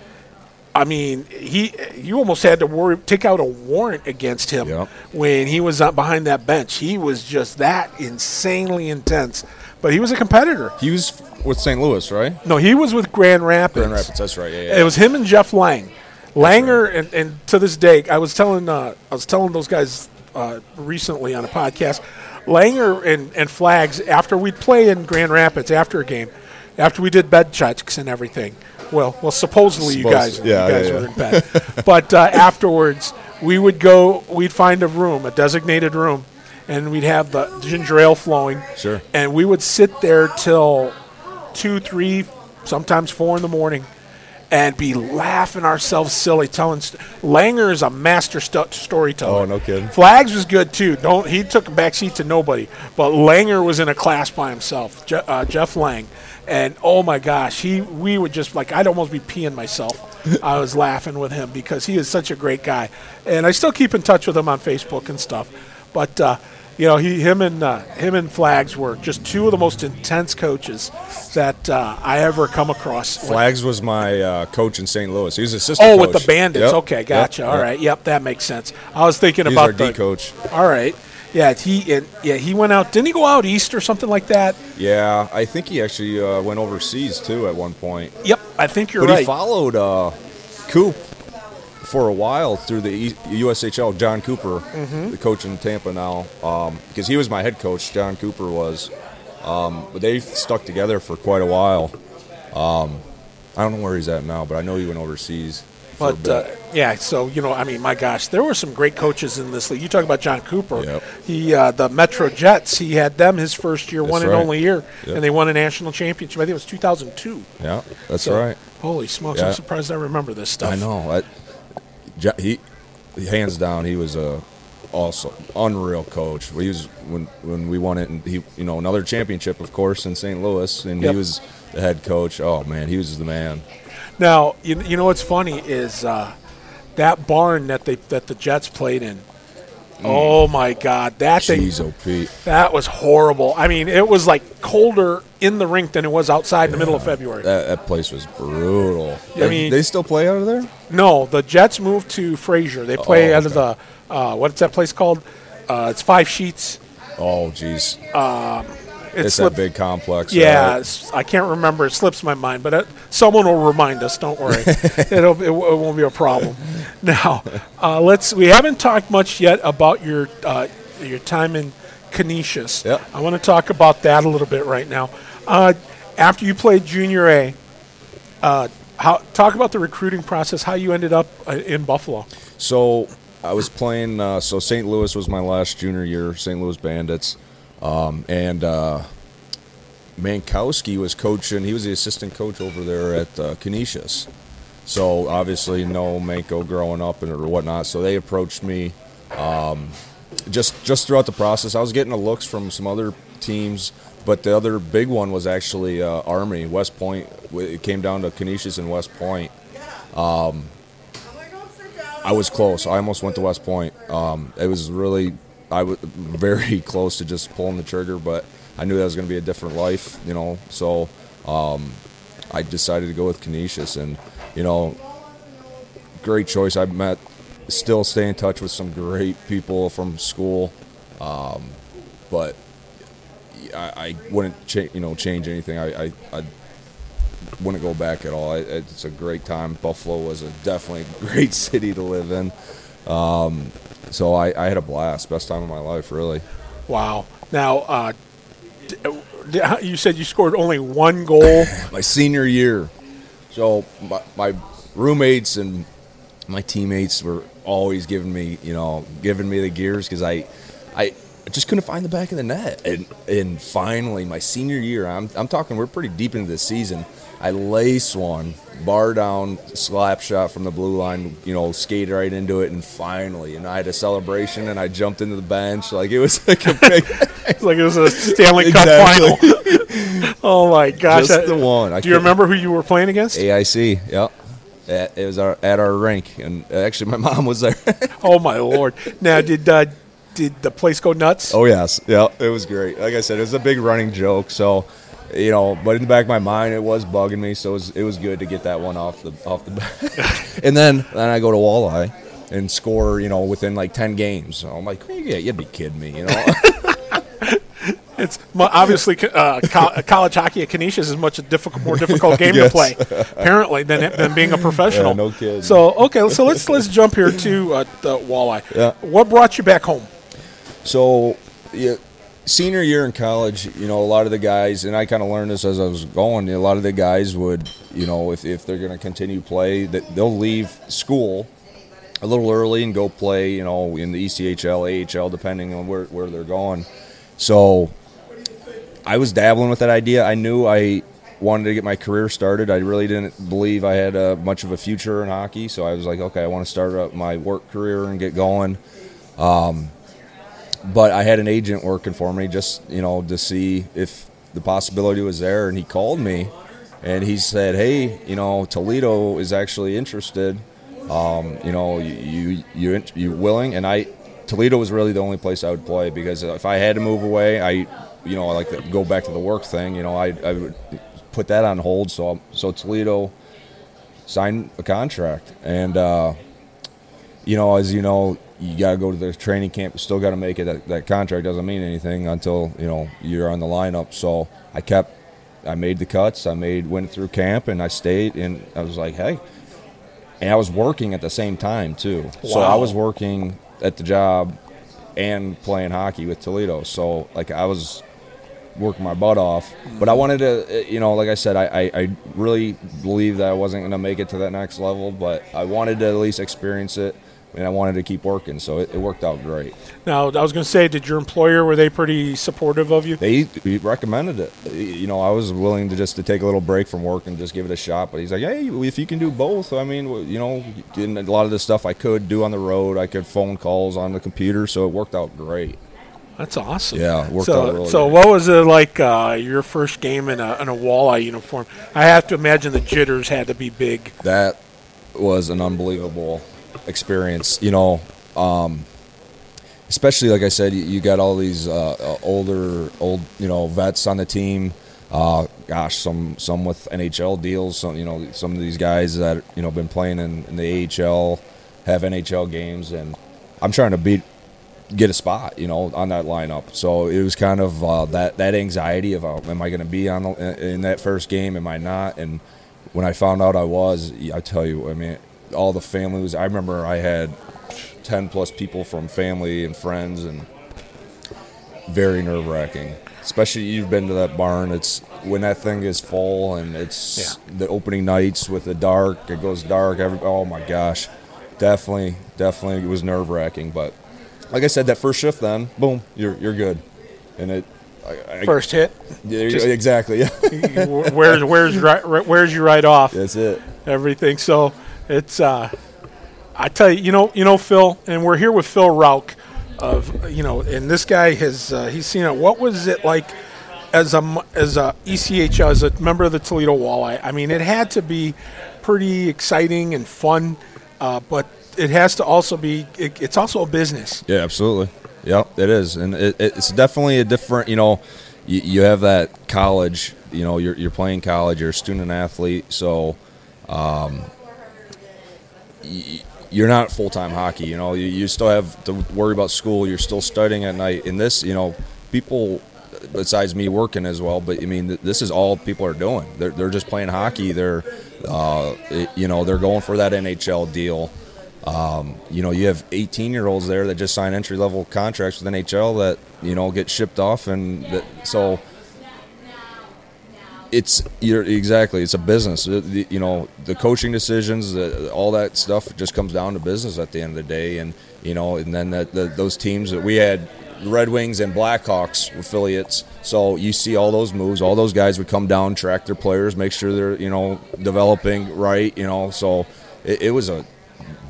I mean, he you almost had to worry, take out a warrant against him Yep. when he was behind that bench. He was just that insanely intense, but he was a competitor. He was with St. Louis, right? No, he was with Grand Rapids. Grand Rapids. That's right. Yeah. yeah. It was him and Jeff Lang. Langer and, and to this day, I was telling uh, I was telling those guys uh, recently on a podcast. Langer and, and Flags after we'd play in Grand Rapids after a game, after we did bed checks and everything. Well, well, supposedly you Supposed- guys, yeah, you guys yeah, were in bed, but uh, afterwards we would go. We'd find a room, a designated room, and we'd have the ginger ale flowing. Sure. And we would sit there till two, three, sometimes four in the morning, and be laughing ourselves silly, telling. St- Langer is a master st- storyteller. Oh, no kidding. Flags was good too. Don't he took a backseat to nobody, but Langer was in a class by himself. Je- uh, Jeff Lang, and oh my gosh, he we would just like I'd almost be peeing myself. I was laughing with him because he is such a great guy, and I still keep in touch with him on Facebook and stuff. But uh, you know, he, him and uh, him and Flags were just two of the most intense coaches that uh, I ever come across. Flags was my uh, coach in St. Louis. He was assistant. Oh, with the Bandits. Yep, Okay, gotcha. All yep. right. Yep, that makes sense. I was thinking He's about our the D coach. All right. Yeah, he and, yeah he went out. Didn't he go out east or something like that? Yeah, I think he actually uh, went overseas too at one point. Yep, I think you're But right. he followed uh, Coop for a while through the E- USHL. John Cooper, Mm-hmm. the coach in Tampa now, um, because he was my head coach. John Cooper was. Um, but they stuck together for quite a while. Um, I don't know where he's at now, but I know he went overseas. But uh, yeah, so you know, I mean, my gosh, there were some great coaches in this league. You talk about John Cooper. Yep. He uh, the Metro Jets. He had them his first year, one and only year, Yep. and they won a national championship. I think it was 2002. yeah, that's So, right. Holy smokes! Yeah. I'm surprised I remember this stuff. I know. I, he, hands down, he was a also unreal coach. He was when when we won it, and he you know another championship, of course, in St. Louis, and Yep. he was the head coach. Oh man, he was the man. Now, you, you know what's funny is uh, that barn that they that the Jets played in. Oh my God, that Jeez, oh Pete. that was horrible. I mean, it was like colder in the rink than it was outside in the middle of February. That, that place was brutal. I They- mean- they still play out of there? No, the Jets moved to Fraser. They play Oh, out of the uh, what's that place called? Uh, it's five sheets. Oh, jeez. It It's slipped- that big complex. Yeah, right? I can't remember. It slips my mind, but it, someone will remind us. Don't worry, It'll, it, it won't be a problem. Now, uh, let's. We haven't talked much yet about your uh, your time in Canisius. Yep. I want to talk about that a little bit right now. Uh, after you played Junior A, uh, how talk about the recruiting process? How you ended up uh, in Buffalo? So I was playing. Uh, so St. Louis was my last junior year. St. Louis Bandits, um, and uh, Mankowski was coaching. He was the assistant coach over there at uh, Canisius. So obviously, know Manko growing up and or whatnot. So they approached me. Um, just just throughout the process, I was getting looks from some other teams, but the other big one was actually uh, Army West Point. It came down to Canisius and West Point. I was close. I almost went to West Point. Um, it was really, I was very close to just pulling the trigger, but I knew that was going to be a different life, you know. So um, I decided to go with Canisius, and you know, great choice. I met, still stay in touch with some great people from school, um, but I, I wouldn't, cha- you know, change anything. I, I, I wouldn't go back at all. It's a great time. Buffalo was a definitely a great city to live in. Um, so I, I had a blast. Best time of my life, really. Wow. Now, uh, d- d- you said you scored only one goal. My senior year. So my, my roommates and my teammates were always giving me, you know, giving me the gears because I, I just couldn't find the back of the net. And and finally, my senior year, I'm I'm talking, we're pretty deep into the season. I lace one, bar down, slap shot from the blue line, you know, skated right into it, and finally, and I had a celebration, and I jumped into the bench like it was like a big, It's like it was a Stanley Cup Exactly. final. oh my gosh! just the one. I do you remember who you were playing against? AIC, yep. At, it was our, at our rink, and actually, my mom was there. Oh my lord! Now, did uh, did the place go nuts? oh yes, yeah, it was great. Like I said, it was a big running joke. So, you know, but in the back of my mind, it was bugging me. So it was, it was good to get that one off the off the back. and then then I go to Walleye and score, you know, within like ten games. So I'm like, yeah, you'd be kidding me, you know. It's obviously uh, college hockey at Canisius is much a difficult, more difficult game to play, apparently, than than being a professional. Yeah, no kidding. So okay, so let's let's jump here to uh, the walleye. Yeah. What brought you back home? So, yeah, senior year in college, you know, a lot of the guys, and I kind of learned this as I was going. A lot of the guys would, you know, if, if they're going to continue play, that they'll leave school a little early and go play, you know, in the ECHL, AHL, depending on where where they're going. So, I was dabbling with that idea. I knew I wanted to get my career started. I really didn't believe I had uh, much of a future in hockey, so I was like, okay, I want to start up my work career and get going but I had an agent working for me just you know to see if the possibility was there, and he called me, and he said, "Hey, you know Toledo is actually interested. Um, you know, you you you willing?" And I Toledo was really the only place I would play because if I had to move away, I you know I like to go back to the work thing. You know, I I would put that on hold. So so Toledo signed a contract, and. uh you know, as you know, you got to go to the training camp. Still got to make it. That, that contract doesn't mean anything until you know you're on the lineup. So I kept, I made the cuts. I made went through camp and I stayed. And I was like, hey, and I was working at the same time too. So I was working at the job and playing hockey with Toledo. So like I was working my butt off. But I wanted to, uh, you know, like I said, I, I, I really believed that I wasn't going to make it to that next level, but I wanted to at least experience it, and I wanted to keep working. So it, it worked out great. Now, I was going to say, did your employer were they pretty supportive of you? They he recommended it. You know, I was willing to just to take a little break from work and just give it a shot. But he's like, hey, if you can do both, I mean, you know, a lot of the stuff I could do on the road, I could phone calls on the computer, so it worked out great. That's awesome. Yeah, it worked so, out really so good. what was it like uh, your first game in a, in a walleye uniform? I have to imagine the jitters had to be big. that was an unbelievable experience. You know, um, especially like I said, you, you got all these uh, uh, older, old you know vets on the team. Uh, gosh, some some with NHL deals. Some you know some of these guys that you know been playing in, in the AHL have NHL games, and I'm trying to beat get a spot, you know, on that lineup. So it was kind of uh, that that anxiety of uh, am I going to be on the, in that first game? Am I not? And when I found out I was, I tell you, I mean, all the family was. I remember I had ten plus people from family and friends, and very nerve wracking. Especially you've been to that barn. It's when that thing is full and it's Yeah. the opening nights with the dark. It goes dark. Every, oh my gosh, definitely, definitely, it was nerve wracking. But like I said, that first shift, then boom, you're you're good, and it. I, I, First hit, yeah, just- exactly. Yeah, where's where's where's you right off that's it. everything. So it's uh, I tell you, you know, you know, Phil, and we're here with Phil Rauch of you know, and this guy has uh, he's seen it. What was it like as a as a ECHL as a member of the Toledo Walleye? I mean, it had to be pretty exciting and fun, uh, but it has to also be. It, it's also a business. Yeah, absolutely. Yeah, it is, and it, it's definitely a different. You know, you, you have that college. You know, you're you're playing college. You're a student athlete, so um, you're not full time hockey. You know, you, you still have to worry about school. You're still studying at night. In this, you know, people besides me working as well, but I mean, this is all people are doing. They're they're just playing hockey. They're, uh, you know, they're going for that NHL deal. Um, you know, you have 18 year olds there that just sign entry level contracts with NHL that you know get shipped off, and that, so it's you're exactly it's a business. Uh, the- You know, the coaching decisions, the, all that stuff just comes down to business at the end of the day, and you know, and then that the, those teams that we had. Red Wings and Blackhawks affiliates. So you see all those moves. All those guys would come down, track their players, make sure they're you know developing right. You know, so it, it was a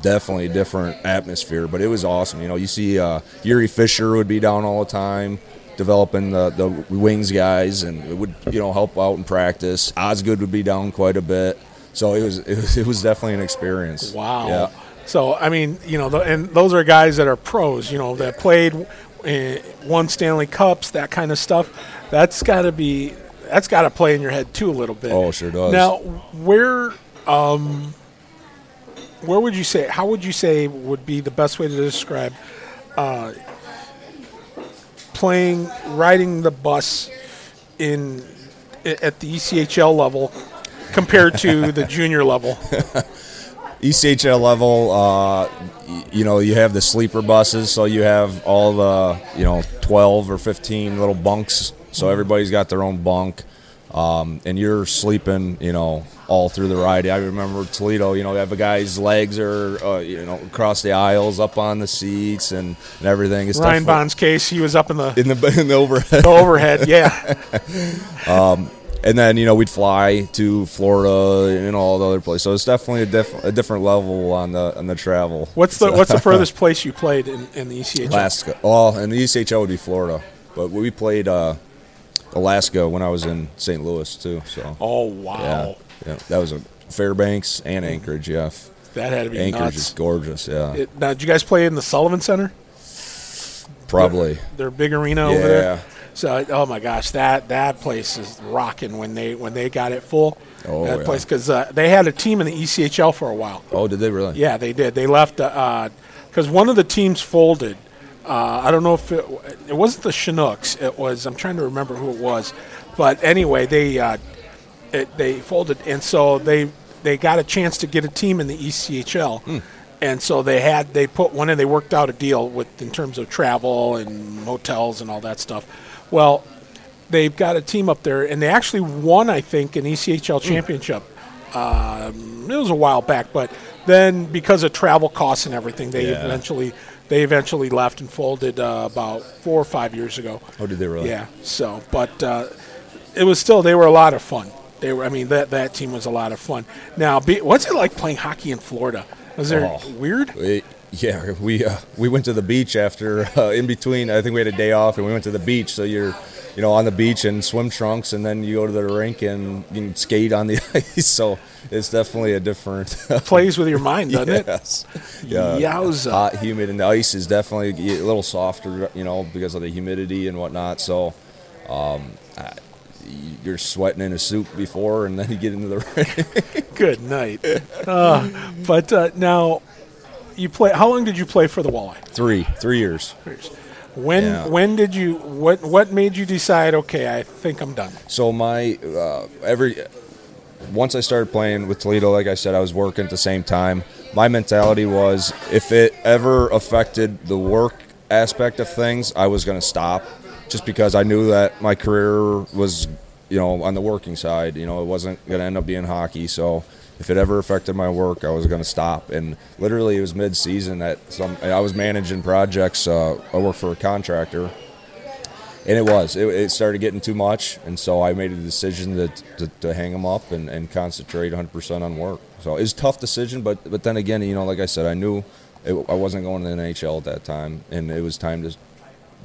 definitely a different atmosphere, but it was awesome. You know, you see uh, Jiri Fischer would be down all the time, developing the, the wings guys, and it would you know help out in practice. Osgood would be down quite a bit, so it was it was, it was definitely an experience. Wow. Yeah. So I mean, you know, the, and those are guys that are pros. You know, that played, uh, won Stanley Cups, that kind of stuff. That's got to be. That's got to play in your head too a little bit. Oh, sure does. Now, where, um, where would you say? How would you say would be the best way to describe, uh, playing, riding the bus in at the ECHL level compared to the junior level? ECHL level, uh, y- you know, you have the sleeper buses, so you have all the, you know, 12 or 15 little bunks, so everybody's got their own bunk, um, and you're sleeping, you know, all through the ride. I remember Toledo, you know, you have a guy's legs are, uh, you know, across the aisles, up on the seats, and, and everything. It's Ryan Bond's case, he was up in the, in the in the overhead. the overhead. Yeah. and then you know we'd fly to Florida and all the other places. So it's definitely a, diff- a different level on the on the travel. What's the So- What's the furthest place you played in, in the ECHL? Alaska? Oh, and the ECHL would be Florida, but we played uh, Alaska when I was in St. Louis too. So Oh wow, yeah, that was a Fairbanks and Anchorage. Yeah, that had to be Anchorage nuts. is gorgeous. Yeah, It, now, did you guys play in the Sullivan Center? probably. Their big arena Yeah. over there. So, oh my gosh, that that place is rocking when they when they got it full. Oh, that yeah. place because uh, they had a team in the ECHL for a while. Oh, did they really? Yeah, they did. They left because one of the teams folded. Uh, I don't know if it, it wasn't the Chinooks. It was. I'm trying to remember who it was, but anyway, they uh, it, they folded, and so they they got a chance to get a team in the ECHL, and so they had they put one in. They worked out a deal with in terms of travel and hotels and all that stuff. Well, they've got a team up there, and they actually won, I think, an ECHL championship. Um, it was a while back, but then because of travel costs and everything, they Yeah. eventually they eventually left and folded uh, about four or five years ago. Oh, did they really? Yeah. So, but uh, it was still they were a lot of fun. They were. I mean, that that team was a lot of fun. Now, be, what's it like playing hockey in Florida? Was there Oh. weird? We- yeah, we uh, we went to the beach after uh, in between. I think we had a day off, and we went to the beach. So you're you know, on the beach in swim trunks, and then you go to the rink and you can skate on the ice. So it's definitely a different. Plays with your mind, doesn't it? yes. Yowza. Hot, humid, and the ice is definitely a little softer, you know, because of the humidity and whatnot. So, um, I- you're sweating in a suit before, and then you get into the ring. Good night. Uh, but uh, now, you play. How long did you play for the Walleye? three, three years. When Yeah. when did you what what made you decide? Okay, I think I'm done. So my uh, every once I started playing with Toledo, like I said, I was working at the same time. My mentality was if it ever affected the work aspect of things, I was going to stop, just because I knew that my career was, you know, on the working side. You know, it wasn't going to end up being hockey. So if it ever affected my work, I was going to stop. And literally, it was mid-season that some I was managing projects. Uh, I worked for a contractor and it was. It, it started getting too much, and so I made a decision to, to, to hang them up and, and concentrate 100% on work. So it was a tough decision, but but then again, you know, like I said, I knew it, I wasn't going to the NHL at that time, and it was time to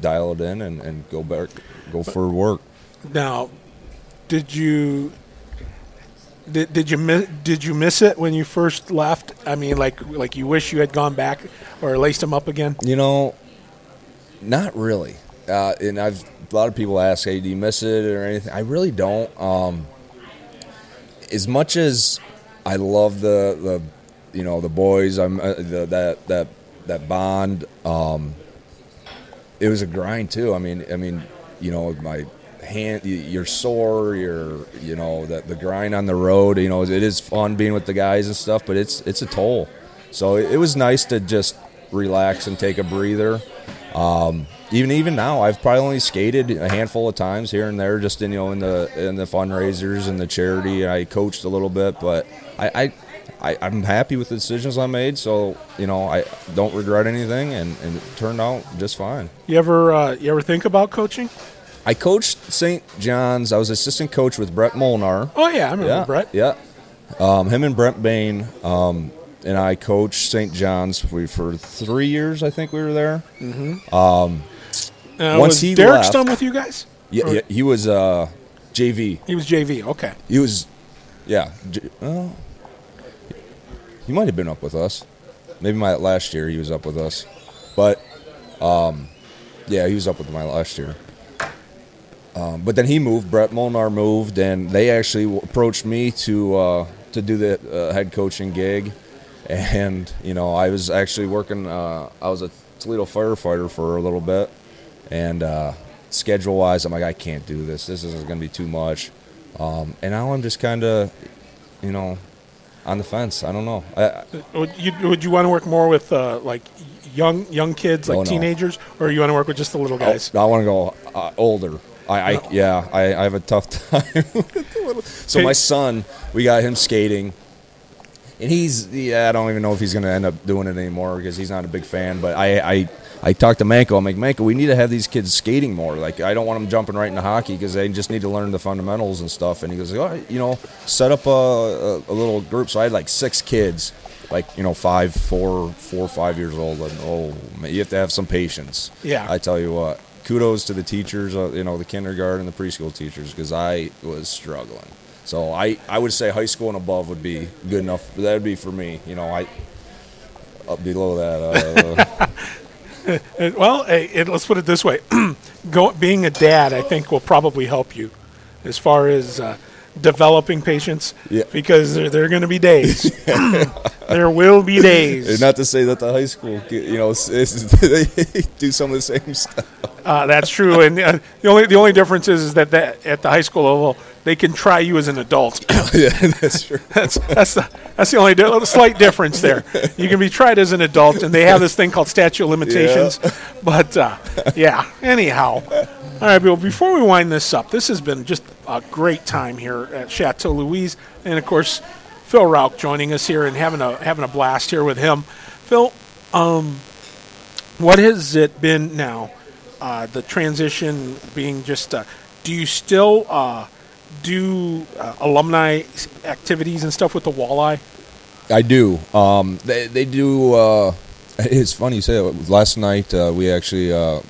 dial it in and, and go back, go for work. Now, did you did, did you miss did you miss it when you first left? I mean, like like you wish you had gone back or laced them up again. You know, not really. Uh, and I've a lot of people ask, "Hey, do you miss it or anything?" I really don't. Um, as much as I love the the you know the boys, I'm uh, the, that that that bond. Um, it was a grind too. I mean, I mean, you know, my hand, you're sore. You're, you know, the the grind on the road. You know, it is fun being with the guys and stuff, but it's it's a toll. So it, it was nice to just relax and take a breather. Um, even even now, I've probably only skated a handful of times here and there, just in you know in the in the fundraisers and the charity. I coached a little bit, but I. I I, I'm happy with the decisions I made, so you know I don't regret anything, and, and it turned out just fine. You ever uh, you ever think about coaching? I coached St. John's. I was assistant coach with Brett Molnar. Oh yeah, I remember Yeah, Brett. Yeah. Um, him and Brent Bain um, and I coached St. John's we, for three years. I think we were there. Uh, Once was he Derek left- still with you guys? Yeah, Or- yeah, he was uh, JV. He was JV. Okay. He was, yeah. J- well, he might have been up with us. Maybe my last year he was up with us, but um, yeah, he was up with my last year. Um, but then he moved. Brett Molnar moved, and they actually approached me to uh, to do the uh, head coaching gig. And you know, I was actually working. Uh, I was a Toledo firefighter for a little bit, and uh, schedule wise, I'm like, I can't do this. This is going to be too much. Um, and now I'm just kind of, you know, on the fence. I don't know. I, I- Would you would you want to work more with uh, like young young kids, like Oh, no. teenagers, or you want to work with just the little guys? I want to go uh, older. I, I yeah, I, I have a tough time. with the little- so my son, we got him skating, and he's yeah, I don't even know if he's going to end up doing it anymore because he's not a big fan. But I I, I talked to Manko. I'm like Manko, we need to have these kids skating more. Like I don't want them jumping right into hockey because they just need to learn the fundamentals and stuff. And he goes, oh, you know, set up a, a, a little group. So I had like six kids. Like you know, five, four, four, five years old, and oh, man, you have to have some patience. Yeah. I tell you what, kudos to the teachers, uh, you know, the kindergarten the preschool teachers, because I was struggling. So I, I would say high school and above would be good enough. That would be for me. You know, I up below that. Uh, Uh, Well, hey, it, let's put it this way: Go, being a dad, I think, will probably help you as far as uh, developing patience. Yeah. Because there, there are going to be days. there will be days. not to say that the high school, you know, they do some of the same stuff. Uh, that's true, and uh, the only the only difference is, is that, that at the high school level they can try you as an adult. yeah, that's true. that's that's the that's the only di- slight difference there. You can be tried as an adult, and they have this thing called statute of limitations. But uh, yeah, anyhow. All right, Bill. Before we wind this up, this has been just a great time here at Chateau Louise, and of course, Phil Rauch joining us here and having a having a blast here with him. Phil, um, what has it been now? Uh, the transition being just, uh, do you still uh, do uh, alumni activities and stuff with the walleye? I do. Um, they they do. Uh, it's funny you say that. Last night uh, we actually uh,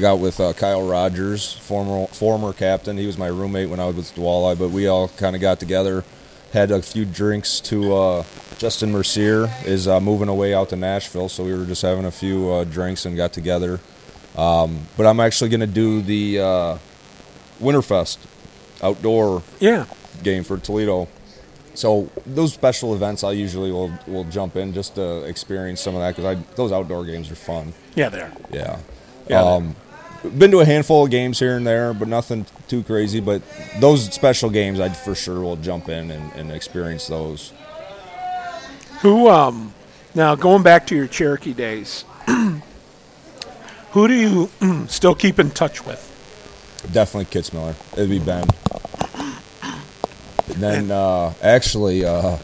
got with uh, Kyle Rogers, former former captain. He was my roommate when I was with the Walleye, but we all kind of got together, had a few drinks to. Uh, Justin Mercier is moving away out to Nashville, so we were just having a few drinks and got together. Um, but I'm actually going to do the Winterfest outdoor Yeah. game for Toledo. So those special events, I usually will will jump in just to experience some of that because those outdoor games are fun. Yeah, there. Yeah. Yeah, Um, been to a handful of games here and there, but nothing too crazy. But those special games, I for sure will jump in and, and experience those. Who um now going back to your Cherokee days, who do you still keep in touch with? Definitely Kitzmiller. It'd be Ben. Then uh, actually, uh,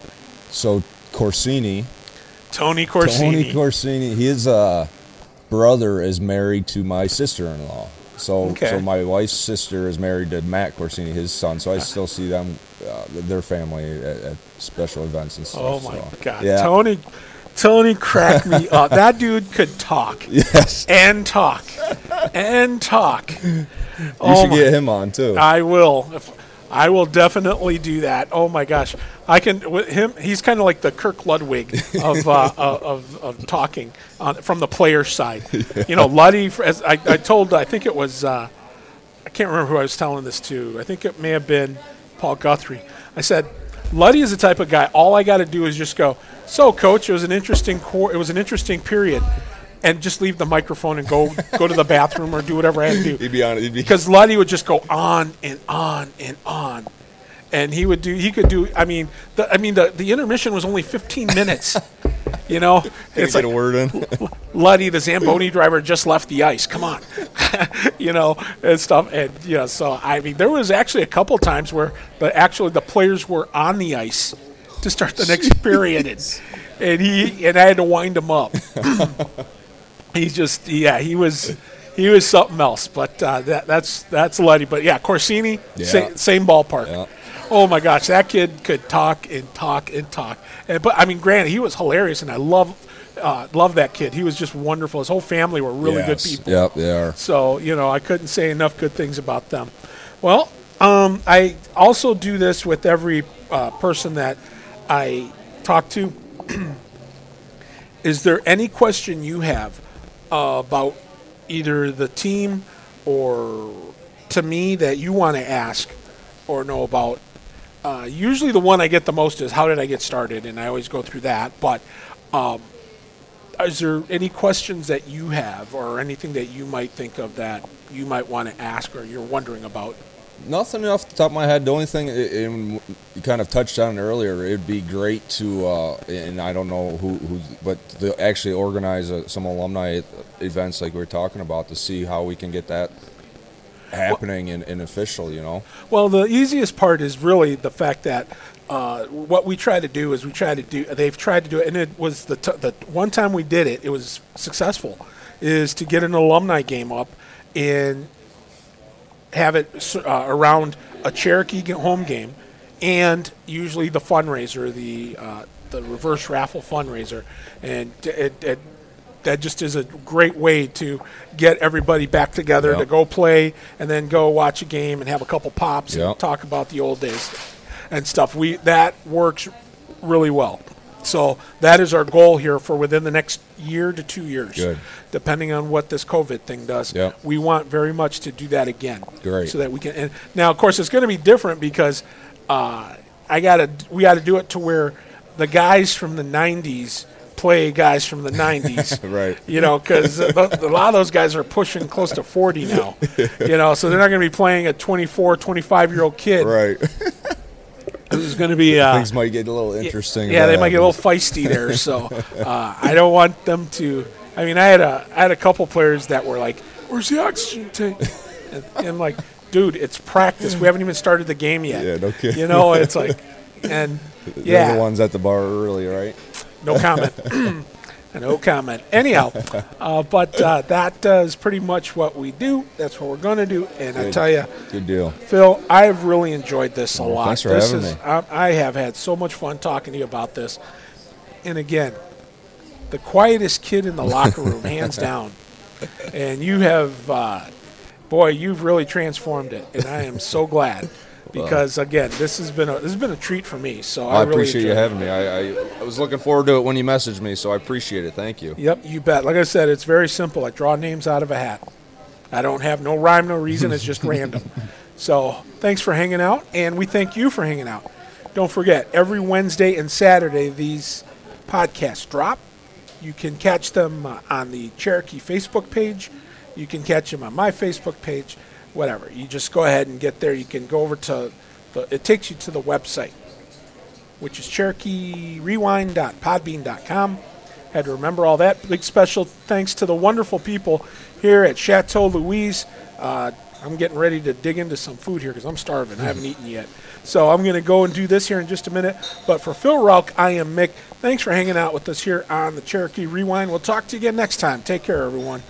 so Corsini, Tony Corsini. Tony Corsini, his uh, brother is married to my sister-in-law. So, Okay. so my wife's sister is married to Matt Corsini, his son. So I still see them, uh, their family at, at special events and stuff. oh my so, god. Yeah. Tony Tony cracked me up. That dude could talk Yes. and talk and talk. You oh should my get him on too. I will. If, I will definitely do that. Oh my gosh, I can with him. He's kind of like the Kirk Ludwig of uh, of, of talking on, from the player side. You know, Luddy. As I, I told, I think it was. Uh, I can't remember who I was telling this to. I think it may have been Paul Guthrie. I said, Luddy is the type of guy. All I got to do is just go. So, coach, it was an interesting. Cor- it was an interesting period. And just leave the microphone and go go to the bathroom or do whatever I had to do he'd be on. He'd because Luddy would just go on and on and on, and he would do. He could do. I mean, the, I mean, the, the intermission was only 15 minutes. You know, it's get like a word in. Luddy, the Zamboni driver, just left the ice. Come on, you know, and stuff. And yeah, so I mean, there was actually a couple times where the actually the players were on the ice to start the next period, and, and he and I had to wind him up. He's just yeah, he was he was something else. But uh, that that's that's Luddy. But yeah, Corsini, Yeah. sa- same ballpark. Yeah. Oh my gosh, that kid could talk and talk and talk. And, but I mean, granted, he was hilarious, and I love uh, love that kid. He was just wonderful. His whole family were really good people. Yep, they are. So you know, I couldn't say enough good things about them. Well, um, I also do this with every uh, person that I talk to. Is there any question you have uh, about either the team or to me that you want to ask or know about? Uh, usually, the one I get the most is how did I get started, and I always go through that. But um, is there any questions that you have or anything that you might think of that you might want to ask or you're wondering about? Nothing off the top of my head. The only thing, you kind of touched on earlier, it'd be great to, uh, and I don't know who, who but to actually organize uh some alumni events like we are talking about to see how we can get that happening and, and official. You know, Well, the easiest part is really the fact that uh, what we try to do is we try to do. They've tried to do it, and it was the t- the one time we did it, it was successful. Is to get an alumni game up and have it uh, around a Cherokee home game, and usually the fundraiser, the uh, the reverse raffle fundraiser, and it, it that just is a great way to get everybody back together to go play and then go watch a game and have a couple pops and talk about the old days and stuff. We that works really well. So that is our goal here for within the next year to two years, Good. depending on what this COVID thing does. Yep. We want very much to do that again, Great. so that we can. And now, of course, it's going to be different because uh, I got to. We got to do it to where the guys from the '90s play guys from the '90s, Right. You know, because a lot of those guys are pushing close to 40 now. You know, so they're not going to be playing a 24, 25 year old kid. right? This is going to be. Uh, Things might get a little interesting. yeah, they might get a little feisty there. So uh, I don't want them to. I mean, I had a I had a couple players that were like, "Where's the oxygen tank?" And, and I'm like, "Dude, it's practice. We haven't even started the game yet." Yeah, no kidding. You know, it's like, and They're yeah, the ones at the bar early, right? no comment. no comment. Anyhow, uh, but uh, that uh, is pretty much what we do. That's what we're going to do. And I tell you, Good deal. Phil, I've really enjoyed this a lot. thanks for this having is, me. I, I have had so much fun talking to you about this. And again, the quietest kid in the locker room, hands down. and you have, uh, boy, you've really transformed it, and I am so glad because again, this has been a this has been a treat for me. So I, I really appreciate you having me. I, I, I was looking forward to it when you messaged me, so I appreciate it. Thank you. Yep, you bet. Like I said, it's very simple. I draw names out of a hat. I don't have no rhyme, no reason. It's just random. So thanks for hanging out, and we thank you for hanging out. Don't forget, every Wednesday and Saturday, these podcasts drop. You can catch them uh, on the Cherokee Facebook page. You can catch them on my Facebook page. Whatever. You just go ahead and get there. You can go over to the. It takes you to the website, which is CherokeeRewind.podbean.com. Had to remember all that. Big special thanks to the wonderful people here at Chateau Louise. Uh, I'm getting ready to dig into some food here because I'm starving. I haven't eaten yet. So I'm going to go and do this here in just a minute. But for Phil Rauch, I am Mick. Thanks for hanging out with us here on the Cherokee Rewind. We'll talk to you again next time. Take care, everyone.